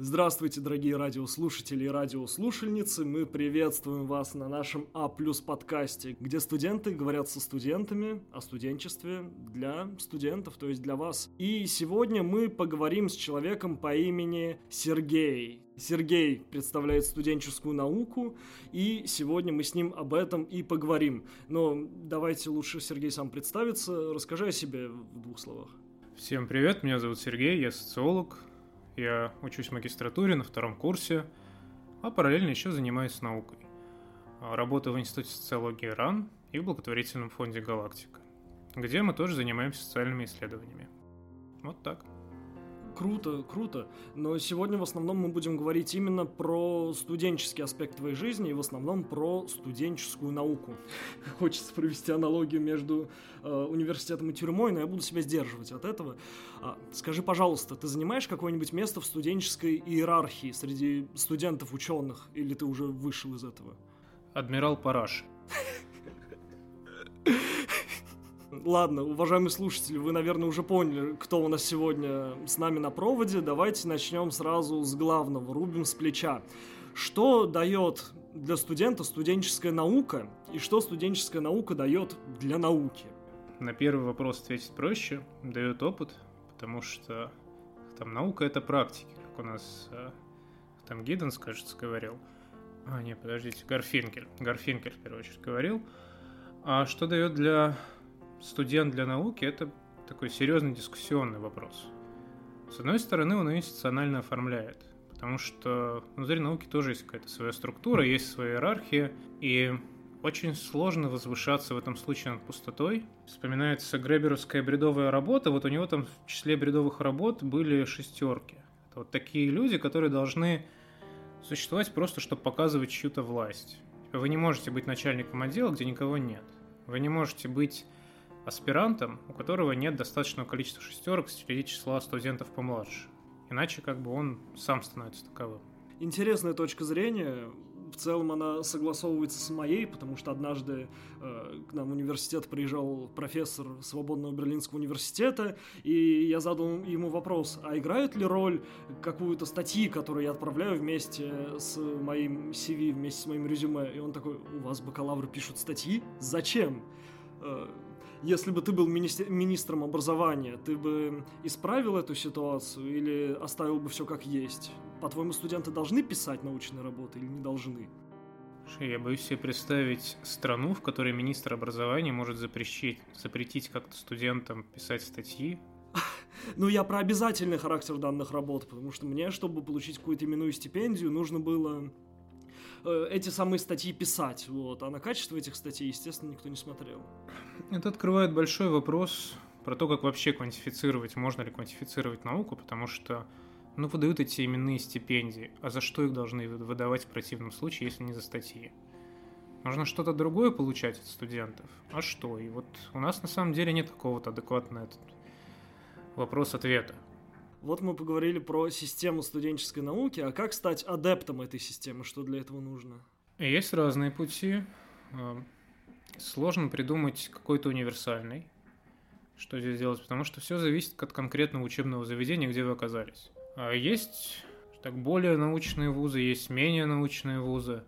Здравствуйте, дорогие радиослушатели и радиослушательницы. Мы приветствуем вас на нашем А подкасте, где студенты говорят со студентами о студенчестве для студентов, то есть для вас. И сегодня мы поговорим с человеком по имени Сергей. Сергей представляет студенческую науку, и сегодня мы с ним об этом и поговорим. Но давайте лучше Сергей сам представится. Расскажи о себе в двух словах. Всем привет, меня зовут Сергей, я социолог, я учусь в магистратуре на втором курсе, а параллельно еще занимаюсь наукой. Работаю в Институте социологии РАН и в благотворительном фонде «Галактика», где мы тоже занимаемся социальными исследованиями. Вот так. Круто, круто. Но сегодня в основном мы будем говорить именно про студенческий аспект твоей жизни и в основном про студенческую науку. Хочется провести аналогию между э, университетом и тюрьмой, но я буду себя сдерживать от этого. А, скажи, пожалуйста, ты занимаешь какое-нибудь место в студенческой иерархии среди студентов-ученых, или ты уже вышел из этого? Адмирал Параш. Ладно, уважаемые слушатели, вы, наверное, уже поняли, кто у нас сегодня с нами на проводе. Давайте начнем сразу с главного, рубим с плеча. Что дает для студента студенческая наука и что студенческая наука дает для науки? На первый вопрос ответить проще. Дает опыт, потому что там наука это практики, как у нас э, там Гидденс, кажется, говорил. А, нет, подождите, Гарфинкель. Гарфинкель, в первую очередь, говорил. А что дает для студент для науки – это такой серьезный дискуссионный вопрос. С одной стороны, он ее институционально оформляет, потому что внутри науки тоже есть какая-то своя структура, есть своя иерархия, и очень сложно возвышаться в этом случае над пустотой. Вспоминается Греберовская бредовая работа, вот у него там в числе бредовых работ были шестерки. Это вот такие люди, которые должны существовать просто, чтобы показывать чью-то власть. Вы не можете быть начальником отдела, где никого нет. Вы не можете быть аспирантом, у которого нет достаточного количества шестерок среди числа студентов помладше. Иначе как бы он сам становится таковым. Интересная точка зрения. В целом она согласовывается с моей, потому что однажды э, к нам в университет приезжал профессор Свободного Берлинского университета, и я задал ему вопрос, а играет ли роль какую-то статьи, которую я отправляю вместе с моим CV, вместе с моим резюме? И он такой, у вас бакалавры пишут статьи? Зачем? Если бы ты был мини- министром образования, ты бы исправил эту ситуацию или оставил бы все как есть? По-твоему, студенты должны писать научные работы или не должны? Я боюсь себе представить страну, в которой министр образования может запретить, запретить как-то студентам писать статьи. Ну, я про обязательный характер данных работ, потому что мне, чтобы получить какую-то именную стипендию, нужно было Э, эти самые статьи писать. Вот. А на качество этих статей, естественно, никто не смотрел. Это открывает большой вопрос про то, как вообще квантифицировать, можно ли квантифицировать науку, потому что ну, выдают эти именные стипендии, а за что их должны выдавать в противном случае, если не за статьи? Нужно что-то другое получать от студентов. А что? И вот у нас на самом деле нет какого-то адекватного вопрос-ответа. Вот мы поговорили про систему студенческой науки, а как стать адептом этой системы, что для этого нужно? Есть разные пути. А, сложно придумать какой-то универсальный, что здесь делать, потому что все зависит от конкретного учебного заведения, где вы оказались. А есть так, более научные вузы, есть менее научные вузы.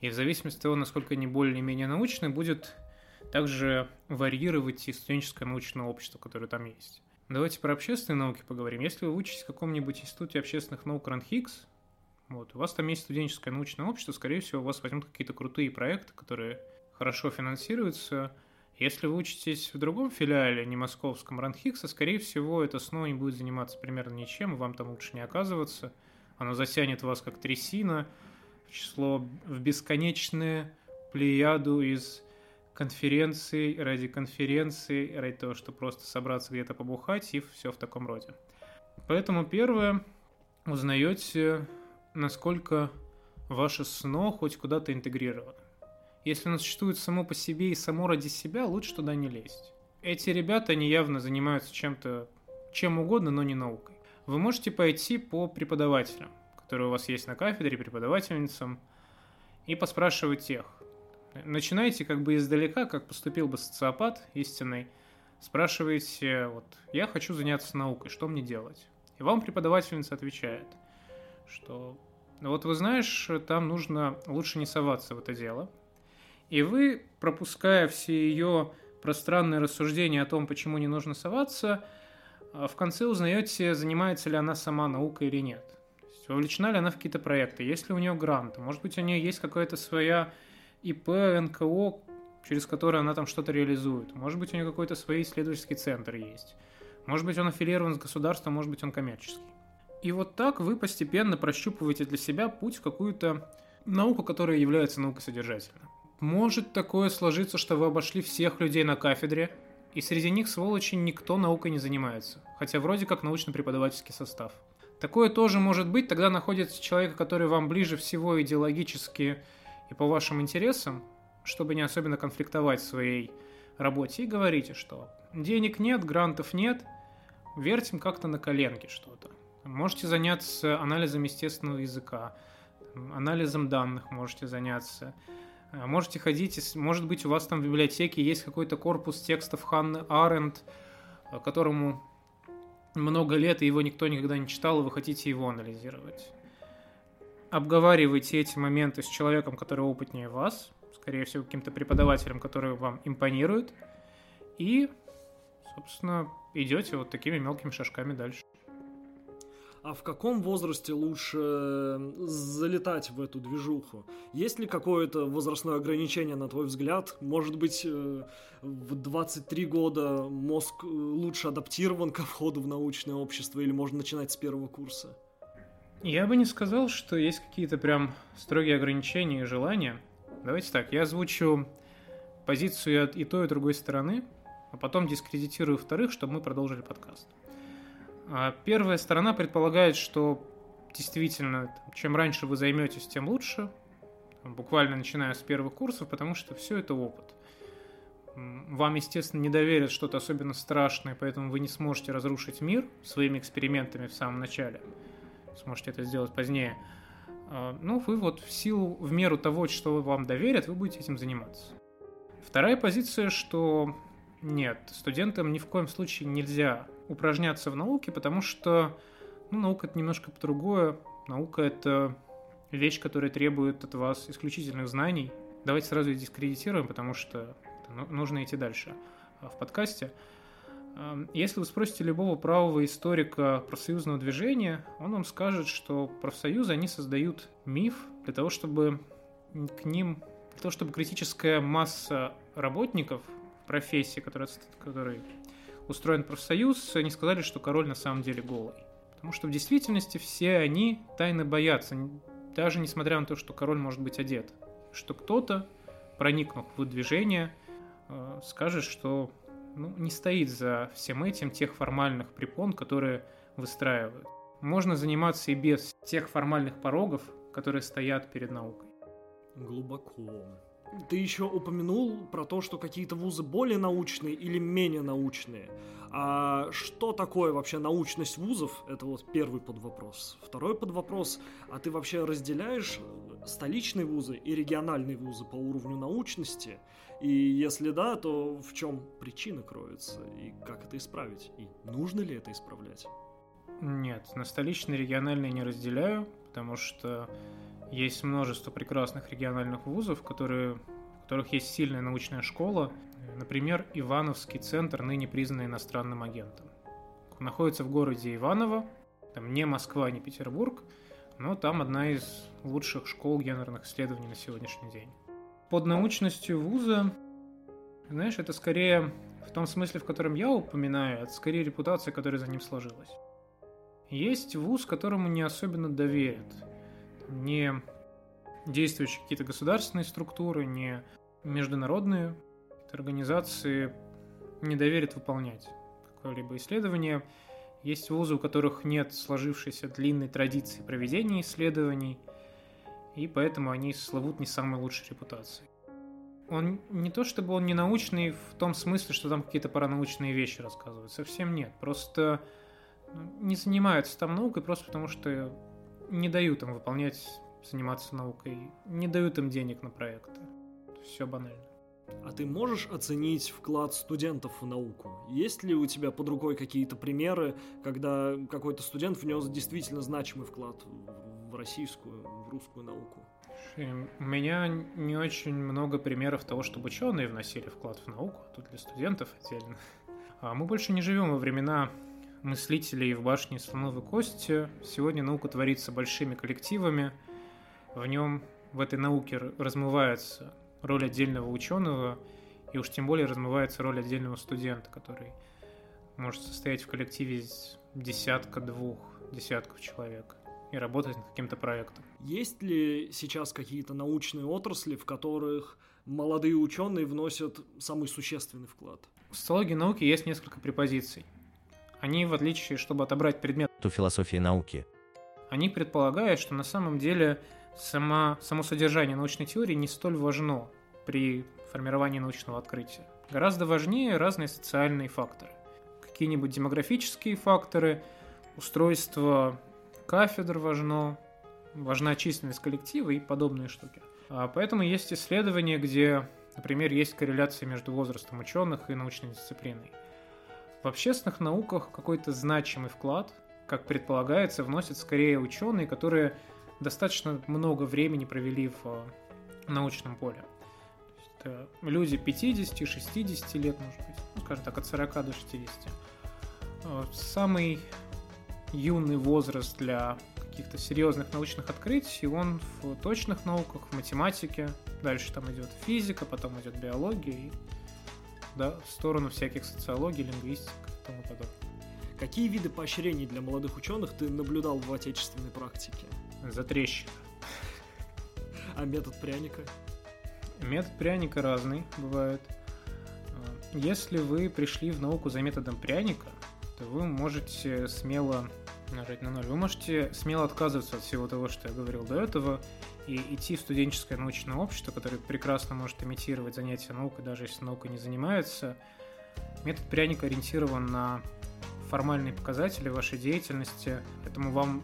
И в зависимости от того, насколько они более или менее научные, будет также варьировать и студенческое научное общество, которое там есть. Давайте про общественные науки поговорим. Если вы учитесь в каком-нибудь институте общественных наук РАНХИКС, вот, у вас там есть студенческое научное общество, скорее всего, у вас возьмут какие-то крутые проекты, которые хорошо финансируются. Если вы учитесь в другом филиале, не московском РАНХИКСа, скорее всего, это снова не будет заниматься примерно ничем, вам там лучше не оказываться. Оно затянет вас как трясина в число, в бесконечные плеяду из конференции, ради конференции, ради того, чтобы просто собраться где-то побухать и все в таком роде. Поэтому первое, узнаете, насколько ваше СНО хоть куда-то интегрировано. Если оно существует само по себе и само ради себя, лучше туда не лезть. Эти ребята, они явно занимаются чем-то, чем угодно, но не наукой. Вы можете пойти по преподавателям, которые у вас есть на кафедре, преподавательницам, и поспрашивать тех, начинаете как бы издалека, как поступил бы социопат истинный, спрашиваете, вот, я хочу заняться наукой, что мне делать? И вам преподавательница отвечает, что вот вы знаешь, там нужно лучше не соваться в это дело. И вы, пропуская все ее пространные рассуждения о том, почему не нужно соваться, а, в конце узнаете, занимается ли она сама наукой или нет. вовлечена ли она в какие-то проекты, есть ли у нее гранты, может быть, у нее есть какая-то своя ИП, НКО, через который она там что-то реализует. Может быть, у нее какой-то свой исследовательский центр есть. Может быть, он аффилирован с государством, может быть, он коммерческий. И вот так вы постепенно прощупываете для себя путь в какую-то науку, которая является наукой содержательной. Может такое сложиться, что вы обошли всех людей на кафедре, и среди них, сволочи, никто наукой не занимается, хотя вроде как научно-преподавательский состав. Такое тоже может быть, тогда находится человек, который вам ближе всего идеологически и по вашим интересам, чтобы не особенно конфликтовать в своей работе, и говорите, что денег нет, грантов нет, вертим как-то на коленке что-то. Можете заняться анализом естественного языка, анализом данных можете заняться. Э, можете ходить, может быть, у вас там в библиотеке есть какой-то корпус текстов Ханны Аренд, э, которому много лет, и его никто никогда не читал, и вы хотите его анализировать. Обговаривайте эти моменты с человеком, который опытнее вас, скорее всего, каким-то преподавателем, который вам импонирует, и, собственно, идете вот такими мелкими шажками дальше. А в каком возрасте лучше залетать в эту движуху? Есть ли какое-то возрастное ограничение, на твой взгляд? Может быть, э, в 23 года мозг э, лучше адаптирован ко входу в научное общество, или можно начинать с первого курса? Я бы не сказал, что есть какие-то прям строгие ограничения и желания. Давайте так, я озвучу позицию и той, и другой стороны, а потом дискредитирую вторых, чтобы мы продолжили подкаст. А первая сторона предполагает, что действительно, чем раньше вы займетесь, тем лучше, буквально начиная с первых курсов, потому что все это опыт. Вам, естественно, не доверят что-то особенно страшное, поэтому вы не сможете разрушить мир своими экспериментами в самом начале. Сможете это сделать позднее. А, ну, вы вот в силу, в меру того, что вам доверят, вы будете этим заниматься. Вторая позиция, что нет, студентам ни в коем случае нельзя упражняться в науке, потому что ну, наука это немножко другое. Наука это вещь, которая требует от вас исключительных знаний. Давайте сразу дискредитируем, потому что ну, нужно идти дальше а, в подкасте. Если вы спросите любого правого историка профсоюзного движения, он вам скажет, что профсоюзы, они создают миф для того, чтобы к ним, для того, чтобы критическая масса работников профессии, которые, которые устроен профсоюз, они сказали, что король на самом деле голый. Потому что в действительности все они тайно боятся, даже несмотря на то, что король может быть одет. Что кто-то, проникнув в движение, э, скажет, что ну, не стоит за всем этим тех формальных препон, которые выстраивают. Можно заниматься и без тех формальных порогов, которые стоят перед наукой. Глубоко. Ты еще упомянул про то, что какие-то вузы более научные или менее научные. А что такое вообще научность вузов? Это вот первый подвопрос. Второй подвопрос. А ты вообще разделяешь столичные вузы и региональные вузы по уровню научности? И если да, то в чем причина кроется? И как это исправить? И нужно ли это исправлять? Нет, на столичные и региональные не разделяю, потому что есть множество прекрасных региональных вузов, которые, в которых есть сильная научная школа. Например, Ивановский центр, ныне признанный иностранным агентом. находится в городе Иваново, там не Москва, не Петербург, но там одна из лучших школ гендерных исследований на сегодняшний день. Под научностью вуза, знаешь, это скорее в том смысле, в котором я упоминаю, это скорее репутация, которая за ним сложилась. Есть вуз, которому не особенно доверят – не действующие какие-то государственные структуры, не международные организации не доверят выполнять какое-либо исследование. Есть вузы, у которых нет сложившейся длинной традиции проведения исследований, и поэтому они славут не самой лучшей репутацией. Он не то чтобы он не научный в том смысле, что там какие-то паранаучные вещи рассказывают, совсем нет. Просто ну, не занимаются там наукой просто потому, что не дают им выполнять, заниматься наукой, не дают им денег на проекты. Все банально. А ты можешь оценить вклад студентов в науку? Есть ли у тебя под рукой какие-то примеры, когда какой-то студент внес действительно значимый вклад в российскую, в русскую науку? У меня не очень много примеров того, чтобы ученые вносили вклад в науку, тут для студентов отдельно. А мы больше не живем во времена мыслителей в башне слоновой кости. Сегодня наука творится большими коллективами. В нем, в этой науке размывается роль отдельного ученого, и уж тем более размывается роль отдельного студента, который может состоять в коллективе из десятка-двух десятков человек и работать над каким-то проектом. Есть ли сейчас какие-то научные отрасли, в которых молодые ученые вносят самый существенный вклад? В социологии науки есть несколько препозиций. Они, в отличие, чтобы отобрать предмет у философии науки, они предполагают, что на самом деле сама, само содержание научной теории не столь важно при формировании научного открытия. Гораздо важнее разные социальные факторы. Какие-нибудь демографические факторы, устройство кафедр важно, важна численность коллектива и подобные штуки. А поэтому есть исследования, где, например, есть корреляция между возрастом ученых и научной дисциплиной. В общественных науках какой-то значимый вклад, как предполагается, вносят скорее ученые, которые достаточно много времени провели в э, научном поле. Это люди 50-60 лет, может быть, ну, скажем так, от 40 до 60. Э, самый юный возраст для каких-то серьезных научных открытий, он в точных науках, в математике, дальше там идет физика, потом идет биология и да, в сторону всяких социологий, лингвистик и тому подобное. Какие виды поощрений для молодых ученых ты наблюдал в отечественной практике? За трещина. А метод пряника? Метод пряника разный бывает. Если вы пришли в науку за методом пряника, то вы можете смело нажать на ноль. Вы можете смело отказываться от всего того, что я говорил до этого, и идти в студенческое научное общество, которое прекрасно может имитировать занятия наукой, даже если наука не занимается. Метод пряника ориентирован на формальные показатели вашей деятельности, поэтому вам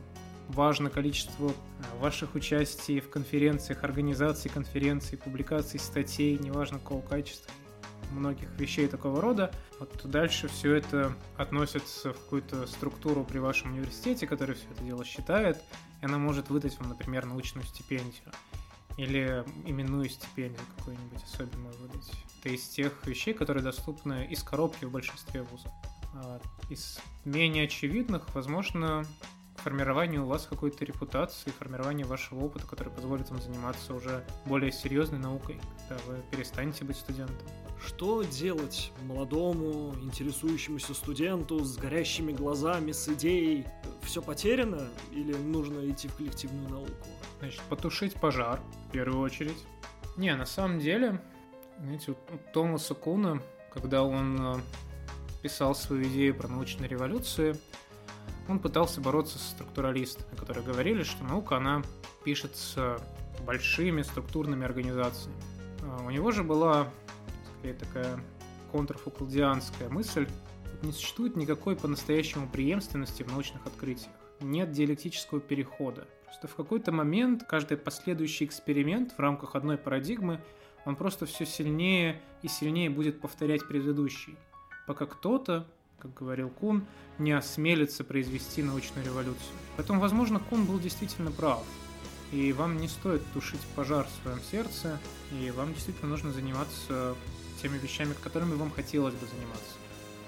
важно количество э, ваших участий в конференциях, организации конференций, публикаций статей, неважно какого качества, многих вещей такого рода. Вот дальше все это относится в какую-то структуру при вашем университете, который все это дело считает, и она может выдать вам, например, научную стипендию или именную стипендию какую-нибудь особенную выдать. Это из тех вещей, которые доступны из коробки в большинстве вузов. А из менее очевидных, возможно, формирование у вас какой-то репутации, формирование вашего опыта, который позволит вам заниматься уже более серьезной наукой, когда вы перестанете быть студентом. Что делать молодому, интересующемуся студенту с горящими глазами, с идеей? Все потеряно или нужно идти в коллективную науку? Значит, потушить пожар, в первую очередь. Не, на самом деле, знаете, у Томаса Куна, когда он э, писал свою идею про научную революцию, он пытался бороться с структуралистами, которые говорили, что наука, она пишется большими структурными организациями. А у него же была скорее такая контрфукулдианская мысль, не существует никакой по-настоящему преемственности в научных открытиях. Нет диалектического перехода. Просто в какой-то момент каждый последующий эксперимент в рамках одной парадигмы, он просто все сильнее и сильнее будет повторять предыдущий, пока кто-то как говорил Кун, не осмелится произвести научную революцию. Поэтому, возможно, Кун был действительно прав. И вам не стоит тушить пожар в своем сердце, и вам действительно нужно заниматься теми вещами, которыми вам хотелось бы заниматься.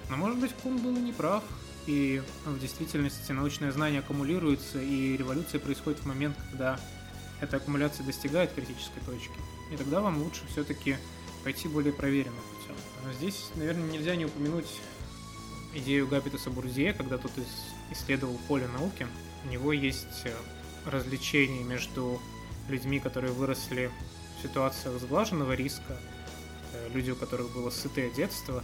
Но, может быть, Кун был и не прав, и в действительности научное знание аккумулируется, и революция происходит в момент, когда эта аккумуляция достигает критической точки. И тогда вам лучше все-таки пойти более проверенным путем. Но здесь, наверное, нельзя не упомянуть идею Габитуса Бурдье, когда тот исследовал поле науки. У него есть э, развлечение между людьми, которые выросли в ситуациях сглаженного риска, э, люди, у которых было сытое детство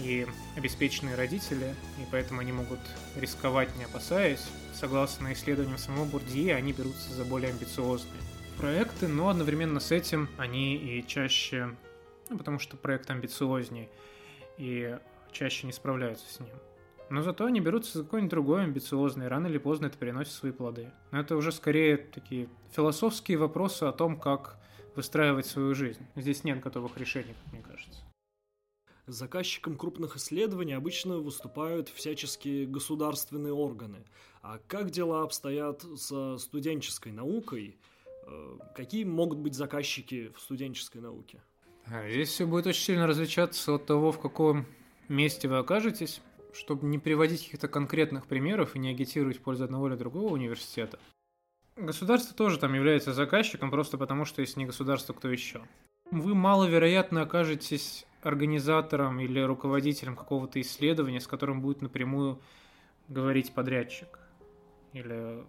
и обеспеченные родители, и поэтому они могут рисковать, не опасаясь. Согласно исследованиям самого Бурдье, они берутся за более амбициозные проекты, но одновременно с этим они и чаще, ну, потому что проект амбициознее, и чаще не справляются с ним. Но зато они берутся за какой-нибудь другой амбициозный, рано или поздно это приносит свои плоды. Но это уже скорее такие философские вопросы о том, как выстраивать свою жизнь. Здесь нет готовых решений, как мне кажется. Заказчиком крупных исследований обычно выступают всяческие государственные органы. А как дела обстоят со студенческой наукой? Э, какие могут быть заказчики в студенческой науке? А, здесь все будет очень сильно различаться от того, в каком месте вы окажетесь, чтобы не приводить каких-то конкретных примеров и не агитировать в пользу одного или другого университета. Государство тоже там является заказчиком, просто потому что если не государство, кто еще. Вы маловероятно окажетесь организатором или руководителем какого-то исследования, с которым будет напрямую говорить подрядчик или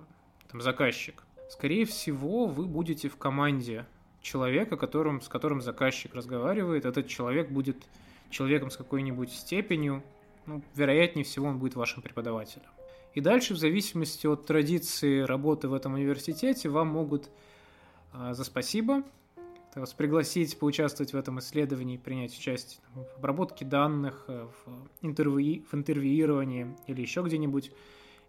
там, заказчик. Скорее всего, вы будете в команде человека, которым, с которым заказчик разговаривает. Этот человек будет человеком с какой-нибудь степенью. Ну, вероятнее всего, он будет вашим преподавателем. И дальше, в зависимости от традиции работы в этом университете, вам могут а, за спасибо вас пригласить поучаствовать в этом исследовании, принять участие в обработке данных, э, в, интервью, в интервьюировании или еще где-нибудь,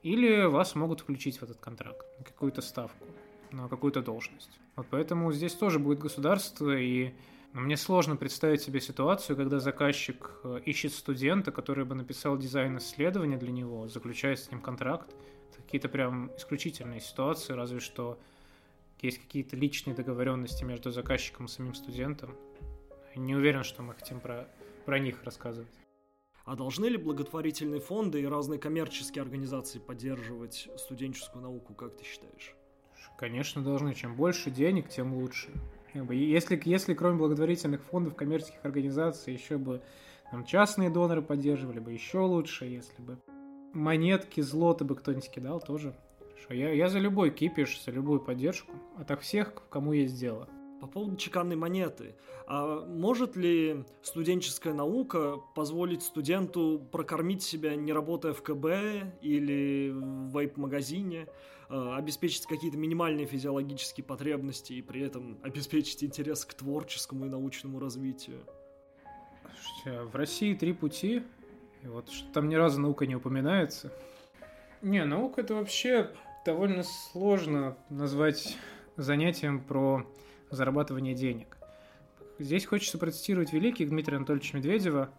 или вас могут включить в этот контракт на какую-то ставку, на какую-то должность. Вот поэтому здесь тоже будет государство, и мне сложно представить себе ситуацию, когда заказчик э, ищет студента, который бы написал дизайн исследования для него, заключает с ним контракт. Это какие-то прям исключительные ситуации, разве что есть какие-то личные договоренности между заказчиком и самим студентом. Не уверен, что мы хотим про, про них рассказывать. А должны ли благотворительные фонды и разные коммерческие организации поддерживать студенческую науку, как ты считаешь? Конечно, должны. Чем больше денег, тем лучше. Если, если кроме благотворительных фондов, коммерческих организаций, еще бы там, частные доноры поддерживали бы, еще лучше, если бы монетки, злоты бы кто-нибудь кидал, тоже Хорошо, я, я за любой кипиш, за любую поддержку, от всех, кому есть дело. По поводу чеканной монеты. А может ли студенческая наука позволить студенту прокормить себя, не работая в КБ или в вейп-магазине, а, обеспечить какие-то минимальные физиологические потребности и при этом обеспечить интерес к творческому и научному развитию? Слушайте, а в России три пути, и вот что там ни разу наука не упоминается. Не, наука это вообще довольно сложно назвать занятием про зарабатывание денег. Здесь хочется процитировать великий Дмитрия Анатольевича Медведева.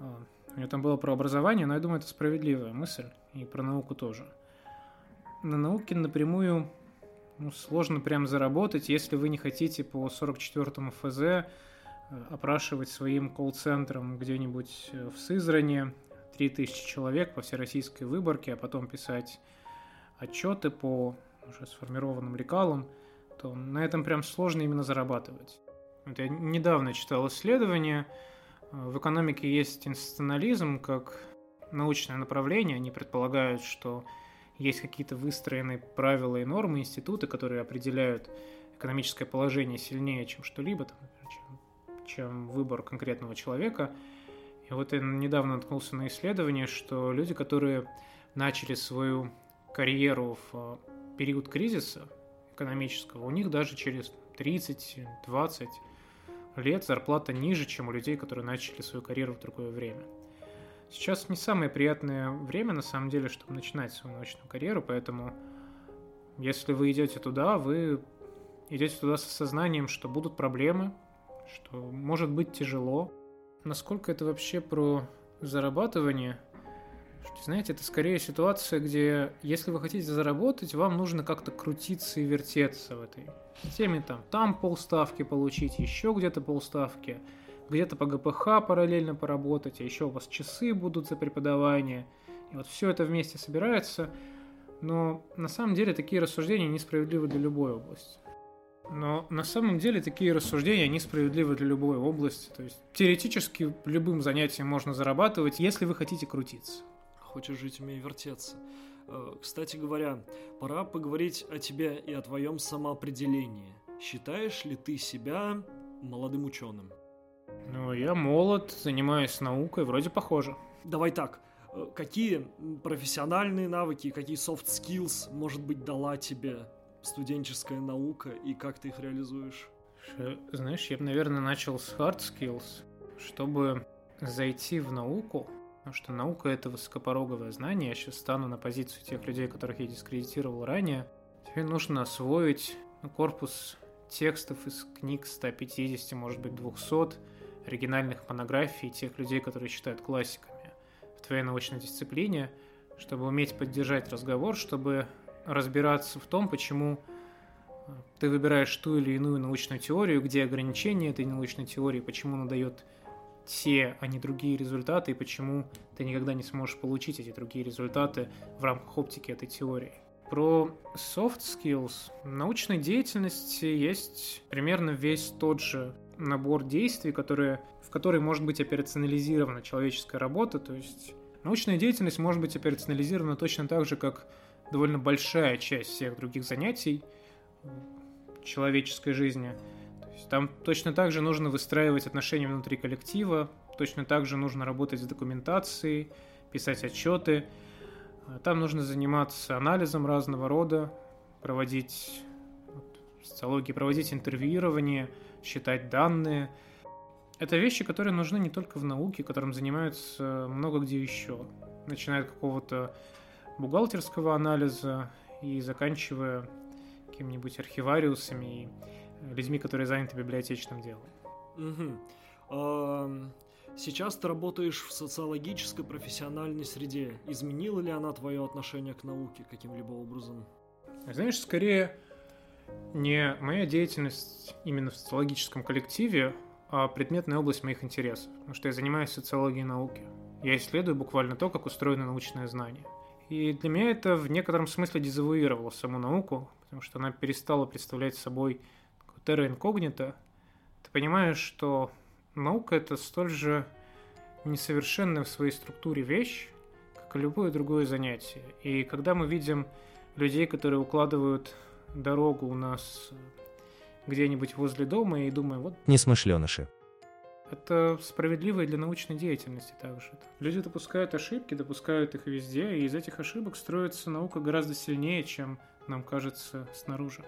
А, у него там было про образование, но я думаю, это справедливая мысль, и про науку тоже. На науке напрямую ну, сложно прям заработать, если вы не хотите по 44-му ФЗ э, опрашивать своим колл-центром где-нибудь э, в Сызране 3000 человек по всероссийской выборке, а потом писать отчеты по уже сформированным лекалам, то на этом прям сложно именно зарабатывать. Вот я недавно читал исследование. В экономике есть институционализм как научное направление. Они предполагают, что есть какие-то выстроенные правила и нормы, институты, которые определяют экономическое положение сильнее, чем что-либо, там, чем, чем выбор конкретного человека. И вот я недавно наткнулся на исследование, что люди, которые начали свою карьеру в э, период кризиса экономического, у них даже через 30-20 лет зарплата ниже, чем у людей, которые начали свою карьеру в другое время. Сейчас не самое приятное время, на самом деле, чтобы начинать свою научную карьеру, поэтому если вы идете туда, вы идете туда с осознанием, что будут проблемы, что может быть тяжело. Насколько это вообще про зарабатывание – знаете, это скорее ситуация, где если вы хотите заработать, вам нужно как-то крутиться и вертеться в этой системе. Там, там полставки получить, еще где-то полставки, где-то по ГПХ параллельно поработать, а еще у вас часы будут за преподавание. И вот все это вместе собирается. Но на самом деле такие рассуждения несправедливы для любой области. Но на самом деле такие рассуждения несправедливы для любой области. То есть теоретически любым занятием можно зарабатывать, если вы хотите крутиться хочешь жить, умей вертеться. Э, кстати говоря, пора поговорить о тебе и о твоем самоопределении. Считаешь ли ты себя молодым ученым? Ну, я молод, занимаюсь наукой, вроде похоже. Давай так, э, какие профессиональные навыки, какие soft skills, может быть, дала тебе студенческая наука и как ты их реализуешь? Знаешь, я бы, наверное, начал с hard skills. Чтобы зайти в науку, Потому что наука — это высокопороговое знание. Я сейчас стану на позицию тех людей, которых я дискредитировал ранее. Тебе нужно освоить ну, корпус текстов из книг 150, может быть, 200 оригинальных монографий тех людей, которые считают классиками в твоей научной дисциплине, чтобы уметь поддержать разговор, чтобы разбираться в том, почему э, ты выбираешь ту или иную научную теорию, где ограничения этой научной теории, почему она дает те, а не другие результаты, и почему ты никогда не сможешь получить эти другие результаты в рамках оптики этой теории. Про soft skills в научной деятельности есть примерно весь тот же набор действий, которые, в который может быть операционализирована человеческая работа, то есть научная деятельность может быть операционализирована точно так же, как довольно большая часть всех других занятий человеческой жизни. То есть там точно так же нужно выстраивать отношения внутри коллектива, точно так же нужно работать с документацией, писать отчеты. Там нужно заниматься анализом разного рода, проводить социологии, проводить интервьюирование, считать данные. Это вещи, которые нужны не только в науке, которым занимаются много где еще. Начиная от какого-то бухгалтерского анализа и заканчивая какими-нибудь архивариусами и людьми, которые заняты библиотечным делом. Угу. Сейчас ты работаешь в социологической профессиональной среде. Изменила ли она твое отношение к науке каким-либо образом? Знаешь, скорее не моя деятельность именно в социологическом коллективе, а предметная область моих интересов. Потому что я занимаюсь социологией науки. Я исследую буквально то, как устроено научное знание. И для меня это в некотором смысле дезавуировало саму науку, потому что она перестала представлять собой терра инкогнито. Ты понимаешь, что наука это столь же несовершенная в своей структуре вещь, как и любое другое занятие. И когда мы видим людей, которые укладывают дорогу у нас где-нибудь возле дома и думаем, вот... Несмышленыши. Это справедливо и для научной деятельности также. Люди допускают ошибки, допускают их везде, и из этих ошибок строится наука гораздо сильнее, чем нам кажется снаружи.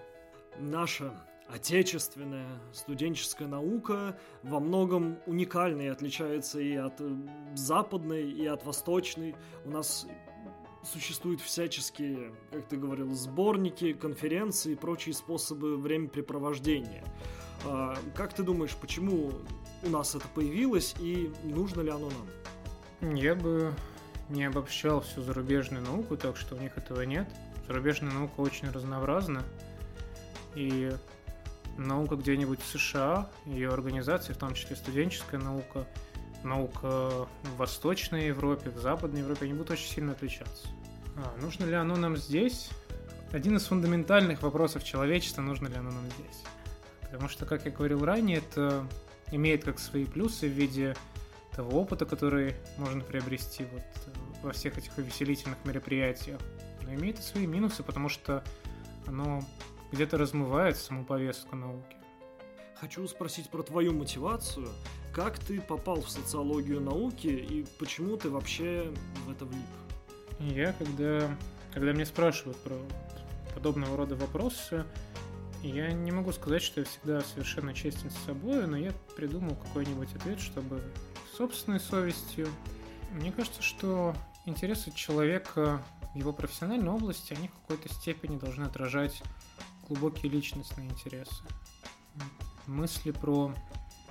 Наша отечественная студенческая наука во многом уникальна и отличается и от э, западной, и от восточной. У нас существуют всяческие, как ты говорил, сборники, конференции и прочие способы времяпрепровождения. А, как ты думаешь, почему у нас это появилось и нужно ли оно нам? Я бы не обобщал всю зарубежную науку, так что у них этого нет. Зарубежная наука очень разнообразна, и наука где-нибудь в США, ее организации, в том числе студенческая наука, наука в Восточной Европе, в Западной Европе, они будут очень сильно отличаться. А, нужно ли оно нам здесь? Один из фундаментальных вопросов человечества, нужно ли оно нам здесь. Потому что, как я говорил ранее, это имеет как свои плюсы в виде того опыта, который можно приобрести вот во всех этих увеселительных мероприятиях, но имеет и свои минусы, потому что оно где-то размывает саму повестку науки. Хочу спросить про твою мотивацию. Как ты попал в социологию науки и почему ты вообще в это влип? Я, когда, когда мне спрашивают про подобного рода вопросы, я не могу сказать, что я всегда совершенно честен с собой, но я придумал какой-нибудь ответ, чтобы собственной совестью. Мне кажется, что интересы человека в его профессиональной области, они в какой-то степени должны отражать глубокие личностные интересы. Мысли про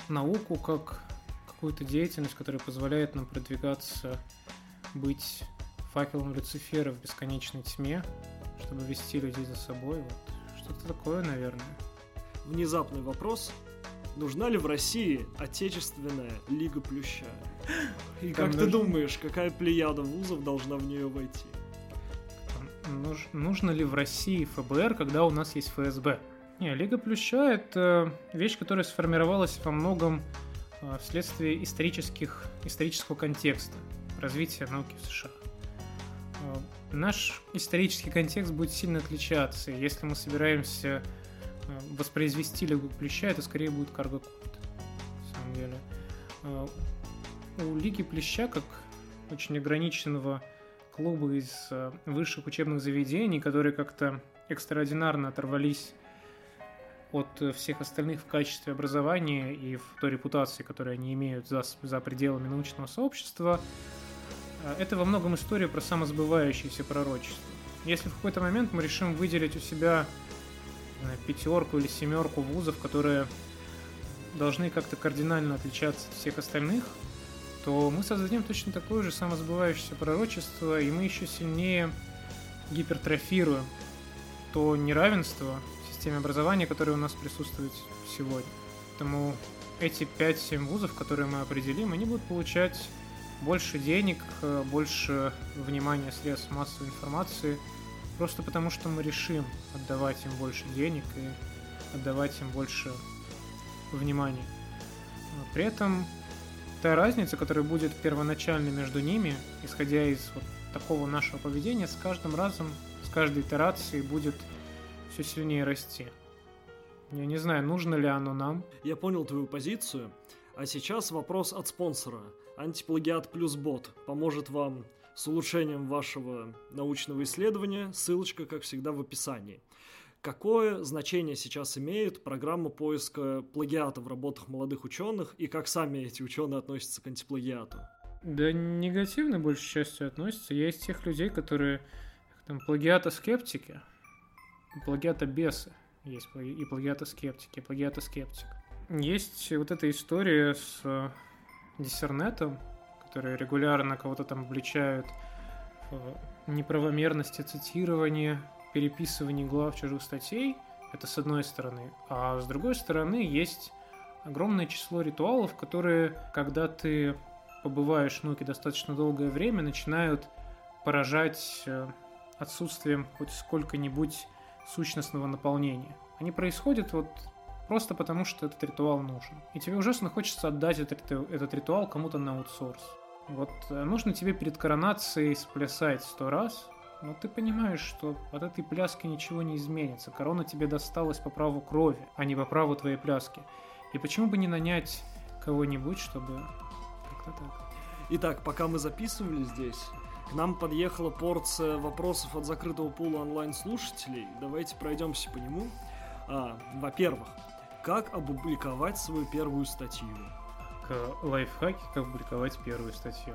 науку как какую-то деятельность, которая позволяет нам продвигаться, быть факелом Люцифера в бесконечной тьме, чтобы вести людей за собой. Вот что-то такое, наверное. Внезапный вопрос. Нужна ли в России отечественная Лига Плюща? И как ты думаешь, какая плеяда вузов должна в нее войти? Нуж, нужно ли в России ФБР, когда у нас есть ФСБ? Не, Лига Плюща – это вещь, которая сформировалась во многом а, вследствие исторических, исторического контекста развития науки в США. А, наш исторический контекст будет сильно отличаться. Если мы собираемся воспроизвести Лигу Плюща, это скорее будет карго на самом деле. У Лиги Плюща, как очень ограниченного клуба из э, высших учебных заведений, которые как-то экстраординарно оторвались от э, всех остальных в качестве образования и в той репутации, которую они имеют за, за пределами научного сообщества, э, это во многом история про самосбывающееся пророчество. Если в какой-то момент мы решим выделить у себя пятерку или семерку вузов, которые должны как-то кардинально отличаться от всех остальных, то мы создадим точно такое же самосбывающееся пророчество, и мы еще сильнее гипертрофируем то неравенство системе образования, которое у нас присутствует сегодня. Поэтому эти 5-7 вузов, которые мы определим, они будут получать больше денег, больше внимания средств массовой информации, просто потому что мы решим отдавать им больше денег и отдавать им больше внимания. При этом та разница, которая будет первоначально между ними, исходя из вот такого нашего поведения, с каждым разом, с каждой итерацией будет все сильнее расти. Я не знаю, нужно ли оно нам. Я понял твою позицию. А сейчас вопрос от спонсора. Антиплагиат плюс бот поможет вам с улучшением вашего научного исследования. Ссылочка, как всегда, в описании. Какое значение сейчас имеет программа поиска плагиата в работах молодых ученых и как сами эти ученые относятся к антиплагиату? Да негативно большей частью относятся. Есть тех людей, которые там плагиата-скептики, плагиата-бесы есть, и плагиата-скептики, и плагиата-скептик. Есть вот эта история с э, диссернетом, которые регулярно кого-то там обличают в неправомерности цитирования, переписывания глав чужих статей, это с одной стороны. А с другой стороны есть огромное число ритуалов, которые, когда ты побываешь в науке достаточно долгое время, начинают поражать э, отсутствием хоть сколько-нибудь сущностного наполнения. Они происходят вот просто потому, что этот ритуал нужен. И тебе ужасно хочется отдать этот, этот ритуал кому-то на аутсорс. Вот э, нужно тебе перед коронацией сплясать сто раз, но ты понимаешь, что от этой пляски ничего не изменится. Корона тебе досталась по праву крови, а не по праву твоей пляски. И почему бы не нанять кого-нибудь, чтобы как-то так. Итак, пока мы записывали здесь, нам подъехала порция вопросов от закрытого пула онлайн-слушателей. Давайте пройдемся по нему. А, во-первых, как опубликовать свою первую статью? К лайфхаке, как опубликовать первую статью.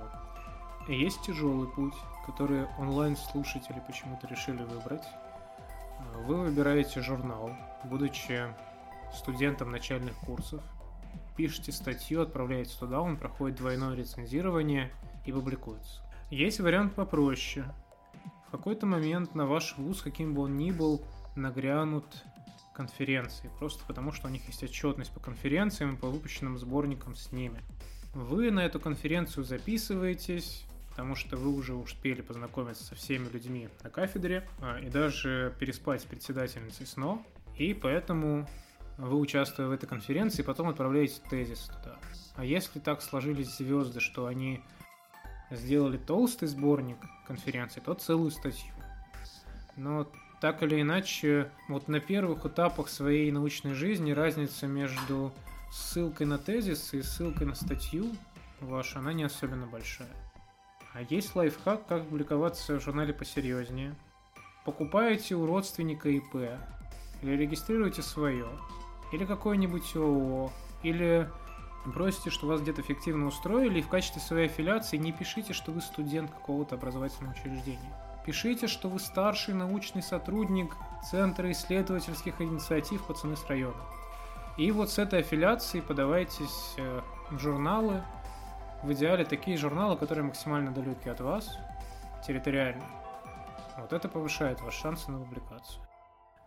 Есть тяжелый путь, который онлайн-слушатели почему-то решили выбрать. Вы выбираете журнал, будучи студентом начальных курсов, пишете статью, отправляете туда, он проходит двойное рецензирование и публикуется. Есть вариант попроще. В какой-то момент на ваш вуз, каким бы он ни был, нагрянут конференции, просто потому что у них есть отчетность по конференциям и по выпущенным сборникам с ними. Вы на эту конференцию записываетесь, потому что вы уже успели познакомиться со всеми людьми на кафедре а, и даже переспать с председательницей СНО, и поэтому вы, участвуя в этой конференции, потом отправляете тезис туда. А если так сложились звезды, что они сделали толстый сборник конференции, то целую статью. Но так или иначе, вот на первых этапах своей научной жизни разница между ссылкой на тезис и ссылкой на статью ваша, она не особенно большая. А есть лайфхак, как публиковаться в журнале посерьезнее. Покупаете у родственника ИП, или регистрируете свое, или какое-нибудь ООО, или бросите, что вас где-то эффективно устроили, и в качестве своей аффилиации не пишите, что вы студент какого-то образовательного учреждения. Пишите, что вы старший научный сотрудник Центра исследовательских инициатив пацаны с района. И вот с этой аффилиацией подавайтесь э, в журналы, в идеале такие журналы, которые максимально далеки от вас, территориально. Вот это повышает ваши шансы на публикацию.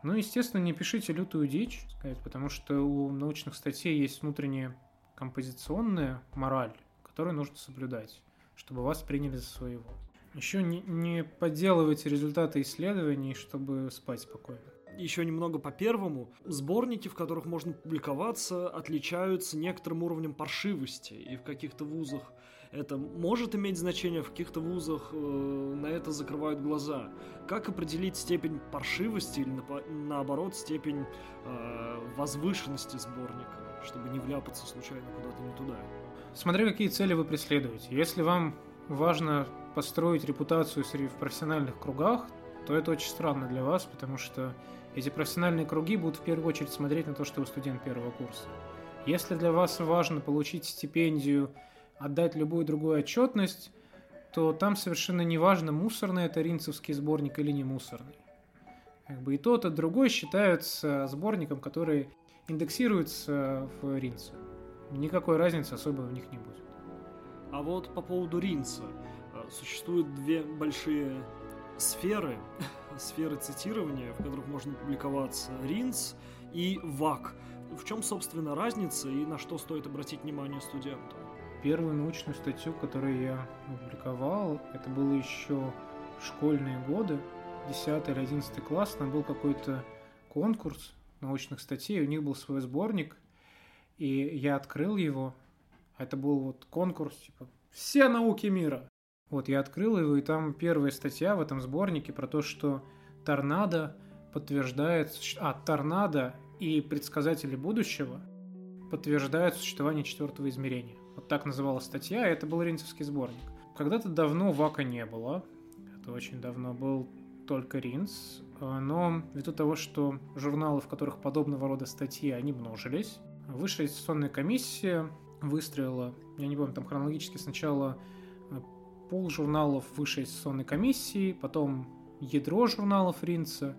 Ну, естественно, не пишите лютую дичь, сказать, потому что у научных статей есть внутренняя композиционная мораль, которую нужно соблюдать, чтобы вас приняли за своего. Еще не, не подделывайте результаты исследований, чтобы спать спокойно. Еще немного по первому. Сборники, в которых можно публиковаться, отличаются некоторым уровнем паршивости. И в каких-то вузах это может иметь значение, в каких-то вузах э, на это закрывают глаза. Как определить степень паршивости или на, наоборот степень э, возвышенности сборника? чтобы не вляпаться случайно куда-то не туда. Смотря какие цели вы преследуете. Если вам важно построить репутацию в профессиональных кругах, то это очень странно для вас, потому что эти профессиональные круги будут в первую очередь смотреть на то, что вы студент первого курса. Если для вас важно получить стипендию, отдать любую другую отчетность, то там совершенно не важно, мусорный это ринцевский сборник или не мусорный. Как бы и тот, и другой считаются сборником, который индексируется в Ринце. Никакой разницы особо в них не будет. А вот по поводу Ринца. Э, существуют две большие сферы, сферы цитирования, в которых можно публиковаться. Ринц и ВАК. В чем, собственно, разница и на что стоит обратить внимание студенту? Первую научную статью, которую я опубликовал, это было еще в школьные годы, 10 или 11 класс, там был какой-то конкурс научных статей, у них был свой сборник, и я открыл его. Это был вот конкурс, типа, все науки мира. Вот, я открыл его, и там первая статья в этом сборнике про то, что торнадо подтверждает... А, торнадо и предсказатели будущего подтверждают существование четвертого измерения. Вот так называлась статья, это был Ринцевский сборник. Когда-то давно ВАКа не было, это очень давно был только Ринц, но ввиду того, что журналы, в которых подобного рода статьи, они множились, Высшая аттестационная комиссия выстроила, я не помню, там хронологически сначала э, пол журналов Высшей аттестационной комиссии, потом ядро журналов Ринца.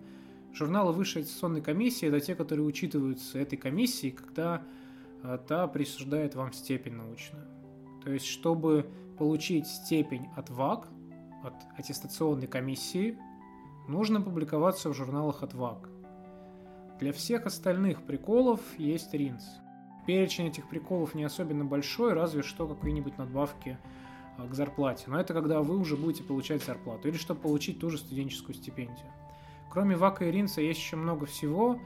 Журналы Высшей аттестационной комиссии – это те, которые учитываются этой комиссией, когда э, та присуждает вам степень научную. То есть, чтобы получить степень от ВАК, от аттестационной комиссии, нужно публиковаться в журналах от ВАК. Для всех остальных приколов есть РИНЦ. Перечень этих приколов не особенно большой, разве что какие-нибудь надбавки а, к зарплате. Но это когда вы уже будете получать зарплату или чтобы получить ту же студенческую стипендию. Кроме ВАКа и РИНЦа есть еще много всего.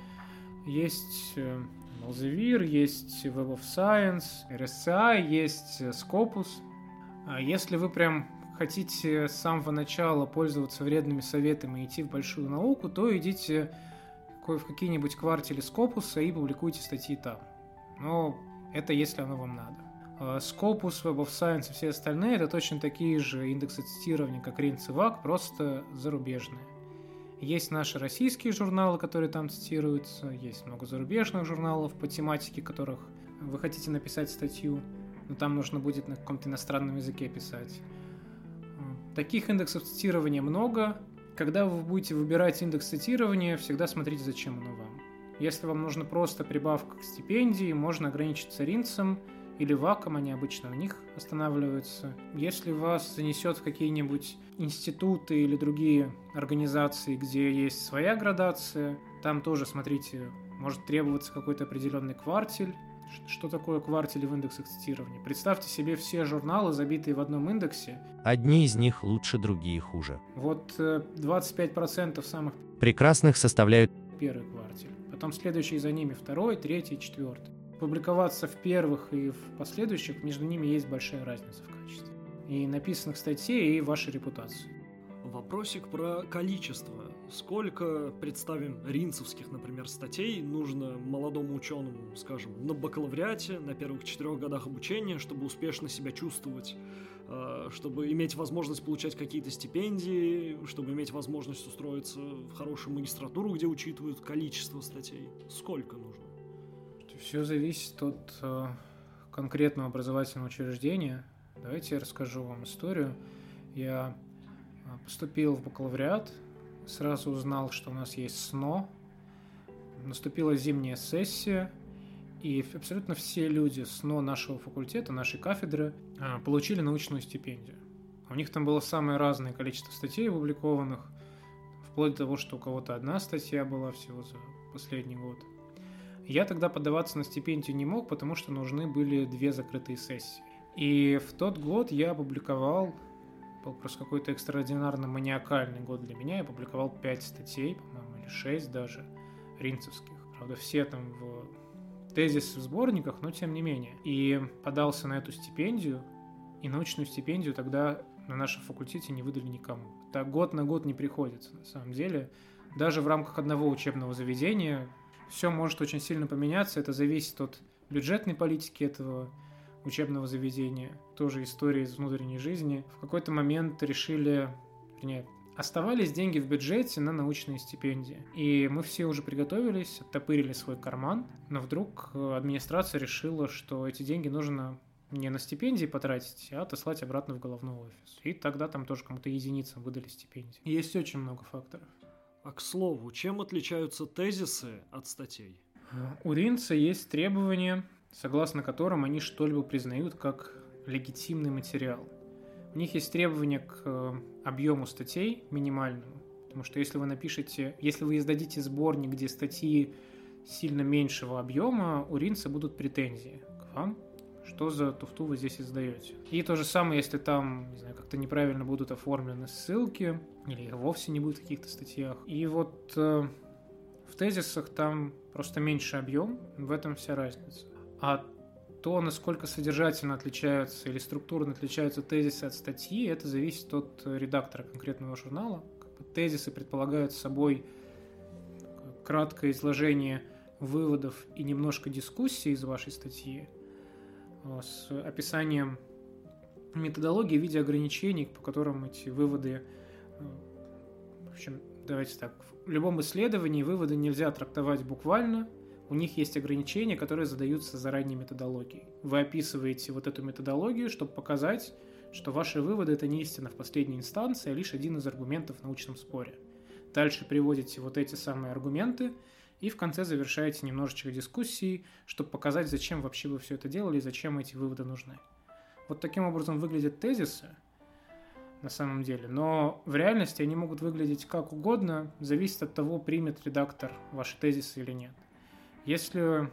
Есть Elsevier, есть Web of Science, RSCI, есть э, Scopus. А если вы прям хотите с самого начала пользоваться вредными советами и идти в большую науку, то идите в какие-нибудь квартиры Scopus и публикуйте статьи там. Но это если оно вам надо. А Scopus, Web of Science и все остальные это точно такие же индексы цитирования, как Ринц и ВАК, просто зарубежные. Есть наши российские журналы, которые там цитируются, есть много зарубежных журналов по тематике которых вы хотите написать статью, но там нужно будет на каком-то иностранном языке писать. Таких индексов цитирования много. Когда вы будете выбирать индекс цитирования, всегда смотрите, зачем оно вам. Если вам нужна просто прибавка к стипендии, можно ограничиться ринцем или ваком, они обычно на них останавливаются. Если вас занесет в какие-нибудь институты или другие организации, где есть своя градация, там тоже, смотрите, может требоваться какой-то определенный квартель. Что такое квартели в индексах цитирования? Представьте себе все журналы, забитые в одном индексе. Одни из них лучше, другие хуже. Вот 25% э, самых прекрасных составляют первый квартель потом следующие за ними второй, третий, четвертый. Публиковаться в первых и в последующих, между ними есть большая разница в качестве. И написанных статей, и вашей репутации. Вопросик про количество. Сколько, представим, ринцевских, например, статей нужно молодому ученому, скажем, на бакалавриате, на первых четырех годах обучения, чтобы успешно себя чувствовать Э, чтобы иметь возможность получать какие-то стипендии, чтобы иметь возможность устроиться в хорошую магистратуру, где учитывают количество статей. Сколько нужно? Все зависит от э, конкретного образовательного учреждения. Давайте я расскажу вам историю. Я э, поступил в бакалавриат, сразу узнал, что у нас есть СНО. Наступила зимняя сессия – и абсолютно все люди с НО нашего факультета, нашей кафедры а, получили научную стипендию. У них там было самое разное количество статей опубликованных, вплоть до того, что у кого-то одна статья была всего за последний год. Я тогда подаваться на стипендию не мог, потому что нужны были две закрытые сессии. И в тот год я опубликовал, был просто какой-то экстраординарно маниакальный год для меня, я опубликовал пять статей, по-моему, или шесть даже, ринцевских. Правда, все там в тезис в сборниках, но тем не менее. И подался на эту стипендию, и научную стипендию тогда на нашем факультете не выдали никому. Так год на год не приходится, на самом деле. Даже в рамках одного учебного заведения все может очень сильно поменяться. Это зависит от бюджетной политики этого учебного заведения, тоже истории из внутренней жизни. В какой-то момент решили, вернее, Оставались деньги в бюджете на научные стипендии. И мы все уже приготовились, оттопырили свой карман, но вдруг э, администрация решила, что эти деньги нужно не на стипендии потратить, а отослать обратно в головной офис. И тогда там тоже кому-то единицам выдали стипендии. Есть очень много факторов. А к слову, чем отличаются тезисы от статей? У Ринца есть требования, согласно которым они что-либо признают как легитимный материал. У них есть требования к э, объему статей минимальному, потому что если вы напишете, если вы издадите сборник, где статьи сильно меньшего объема, у Ринца будут претензии к вам, что за туфту вы здесь издаете. И то же самое, если там, не знаю, как-то неправильно будут оформлены ссылки, или их вовсе не будет в каких-то статьях. И вот э, в тезисах там просто меньше объем, в этом вся разница. А то, насколько содержательно отличаются или структурно отличаются тезисы от статьи, это зависит от редактора конкретного журнала. Тезисы предполагают собой краткое изложение выводов и немножко дискуссии из вашей статьи с описанием методологии в виде ограничений, по которым эти выводы... Э, в общем, давайте так. В любом исследовании выводы нельзя трактовать буквально, у них есть ограничения, которые задаются заранее методологией. Вы описываете вот эту методологию, чтобы показать, что ваши выводы это не истина в последней инстанции, а лишь один из аргументов в научном споре. Дальше приводите вот эти самые аргументы, и в конце завершаете немножечко дискуссии, чтобы показать, зачем вообще вы все это делали и зачем эти выводы нужны. Вот таким образом выглядят тезисы на самом деле, но в реальности они могут выглядеть как угодно, зависит от того, примет редактор ваши тезисы или нет. Если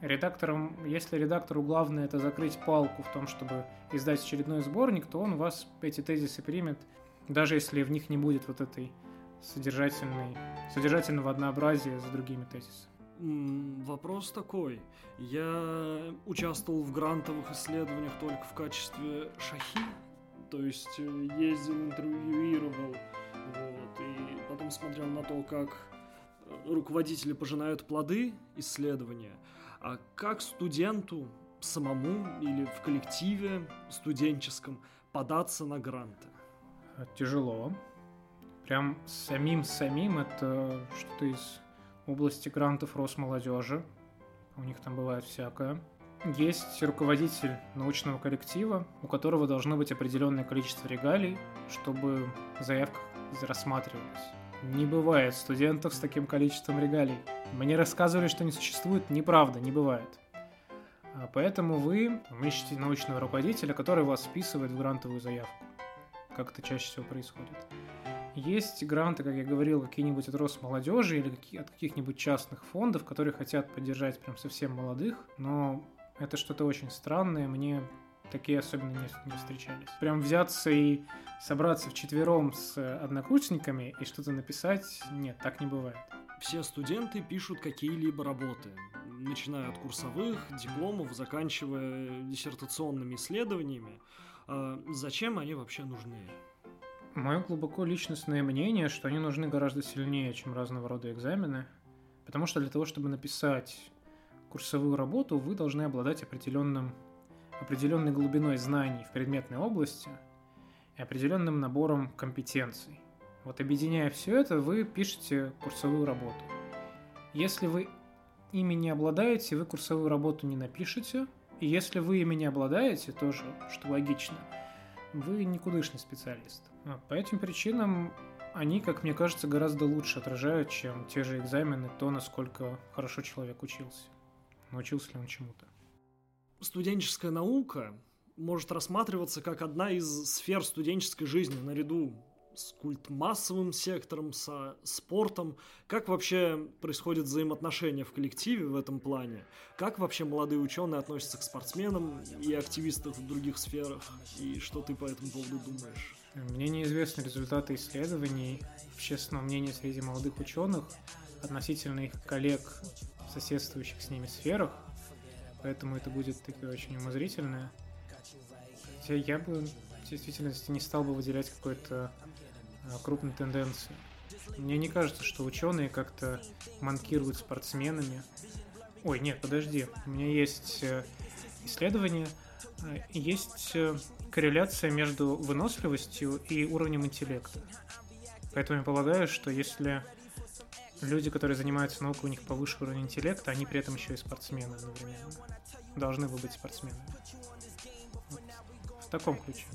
редактором, если редактору главное это закрыть палку в том, чтобы издать очередной сборник, то он вас эти тезисы примет, даже если в них не будет вот этой содержательной, содержательного однообразия с другими тезисами. Вопрос такой. Я участвовал в грантовых исследованиях только в качестве шахи, то есть э, ездил, интервьюировал, вот, и потом смотрел на то, как руководители пожинают плоды исследования, а как студенту самому или в коллективе студенческом податься на гранты? Тяжело. Прям самим-самим это что-то из области грантов Росмолодежи. У них там бывает всякое. Есть руководитель научного коллектива, у которого должно быть определенное количество регалий, чтобы заявка рассматривалась. Не бывает студентов с таким количеством регалий. Мне рассказывали, что не существует. Неправда, не бывает. А поэтому вы ищете научного руководителя, который вас списывает в грантовую заявку. Как это чаще всего происходит. Есть гранты, как я говорил, какие-нибудь от Росмолодежи или от каких-нибудь частных фондов, которые хотят поддержать прям совсем молодых, но это что-то очень странное, мне такие особенно не, не встречались. Прям взяться и собраться в четвером с однокурсниками и что-то написать, нет, так не бывает. Все студенты пишут какие-либо работы, начиная от курсовых, дипломов, заканчивая диссертационными исследованиями. А зачем они вообще нужны? Мое глубоко личностное мнение, что они нужны гораздо сильнее, чем разного рода экзамены, потому что для того, чтобы написать курсовую работу, вы должны обладать определенным определенной глубиной знаний в предметной области и определенным набором компетенций. Вот объединяя все это, вы пишете курсовую работу. Если вы ими не обладаете, вы курсовую работу не напишете. И если вы ими не обладаете, тоже, что логично, вы никудышный специалист. По этим причинам они, как мне кажется, гораздо лучше отражают, чем те же экзамены, то, насколько хорошо человек учился. Научился ли он чему-то студенческая наука может рассматриваться как одна из сфер студенческой жизни наряду с культмассовым сектором, со спортом. Как вообще происходит взаимоотношения в коллективе в этом плане? Как вообще молодые ученые относятся к спортсменам и активистам в других сферах? И что ты по этому поводу думаешь? Мне неизвестны результаты исследований общественного мнения среди молодых ученых относительно их коллег в соседствующих с ними сферах поэтому это будет такое очень умозрительное. Хотя я бы в действительности не стал бы выделять какой-то крупной тенденции. Мне не кажется, что ученые как-то манкируют спортсменами. Ой, нет, подожди. У меня есть э, исследование, э, есть э, корреляция между выносливостью и уровнем интеллекта. Поэтому я полагаю, что если люди, которые занимаются наукой, у них повыше уровень интеллекта, они при этом еще и спортсмены одновременно. Должны бы быть спортсменами. В таком ключе.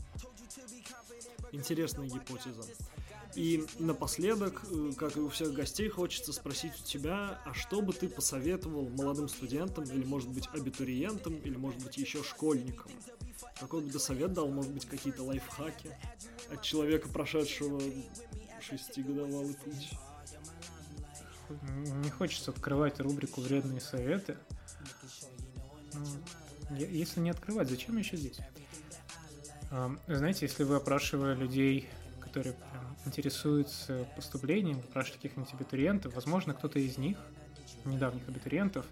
Интересная гипотеза. И напоследок, э, как и у всех гостей, хочется спросить у тебя, а что бы ты посоветовал молодым студентам, или, может быть, абитуриентам, или, может быть, еще школьникам? Какой бы ты совет дал, может быть, какие-то лайфхаки от человека, прошедшего шестигодовалый путь? Не хочется открывать рубрику «Вредные советы». Ну, если не открывать, зачем еще здесь? Знаете, если вы опрашивая людей, которые прям интересуются поступлением, опрашиваете каких-нибудь абитуриентов, возможно, кто-то из них, недавних абитуриентов,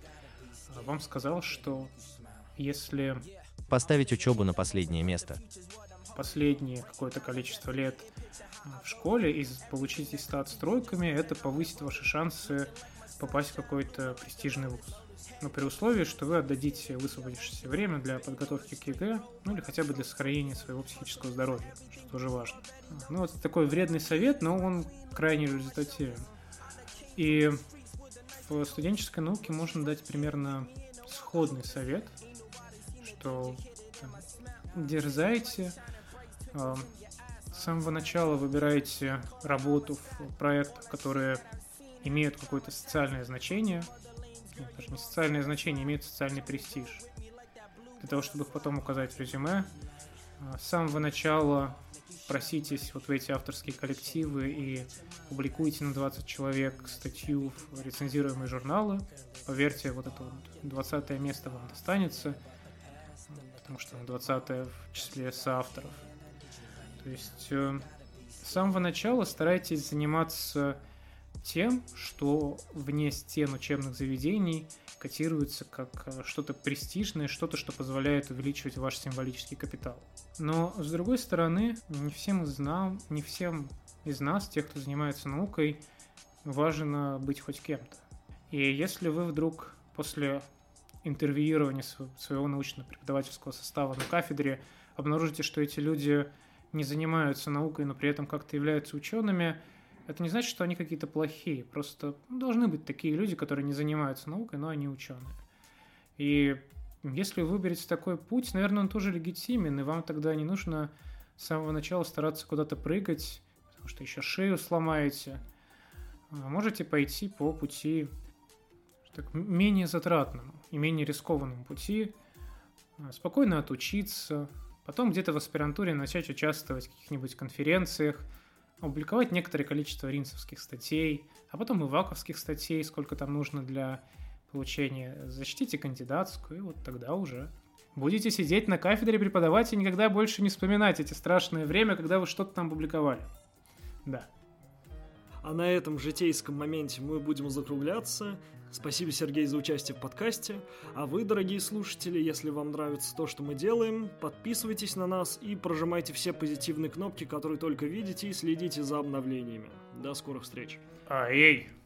а, вам сказал, что если... Поставить учебу на последнее место. Последнее какое-то количество лет а, в школе и получить аттестат с тройками, это повысит ваши шансы попасть в какой-то престижный вуз. Но при условии, что вы отдадите высвободившееся время для подготовки к ЕГЭ, ну или хотя бы для сохранения своего психического здоровья, тоже важно. Ну вот такой вредный совет, но он крайне результативен. И в студенческой науке можно дать примерно сходный совет, что там, дерзайте, э, с самого начала выбирайте работу в проектах, которые имеют какое-то социальное значение, даже не социальное значение, имеют социальный престиж. Для того, чтобы их потом указать в резюме, а, с самого начала проситесь вот в эти авторские коллективы и публикуйте на 20 человек статью в рецензируемые журналы. Поверьте, вот это вот 20 место вам достанется, потому что 20 в числе соавторов. То есть э, с самого начала старайтесь заниматься тем, что вне стен учебных заведений котируется как э, что-то престижное, что-то, что позволяет увеличивать ваш символический капитал. Но, с другой стороны, не всем из нас, не всем из нас, тех, кто занимается наукой, важно быть хоть кем-то. И если вы вдруг после интервьюирования своего научно-преподавательского состава на кафедре обнаружите, что эти люди не занимаются наукой, но при этом как-то являются учеными – это не значит, что они какие-то плохие. Просто должны быть такие люди, которые не занимаются наукой, но они ученые. И если вы выберете такой путь, наверное, он тоже легитимен, и вам тогда не нужно с самого начала стараться куда-то прыгать, потому что еще шею сломаете. А можете пойти по пути так, менее затратному и менее рискованному пути, а, спокойно отучиться, потом где-то в аспирантуре начать участвовать в каких-нибудь конференциях – опубликовать некоторое количество ринцевских статей, а потом и ваковских статей, сколько там нужно для получения. Защитите кандидатскую, и вот тогда уже будете сидеть на кафедре, преподавать и никогда больше не вспоминать эти страшные время, когда вы что-то там публиковали. Да. А на этом житейском моменте мы будем закругляться. Спасибо, Сергей, за участие в подкасте. А вы, дорогие слушатели, если вам нравится то, что мы делаем, подписывайтесь на нас и прожимайте все позитивные кнопки, которые только видите, и следите за обновлениями. До скорых встреч. Ай-ей!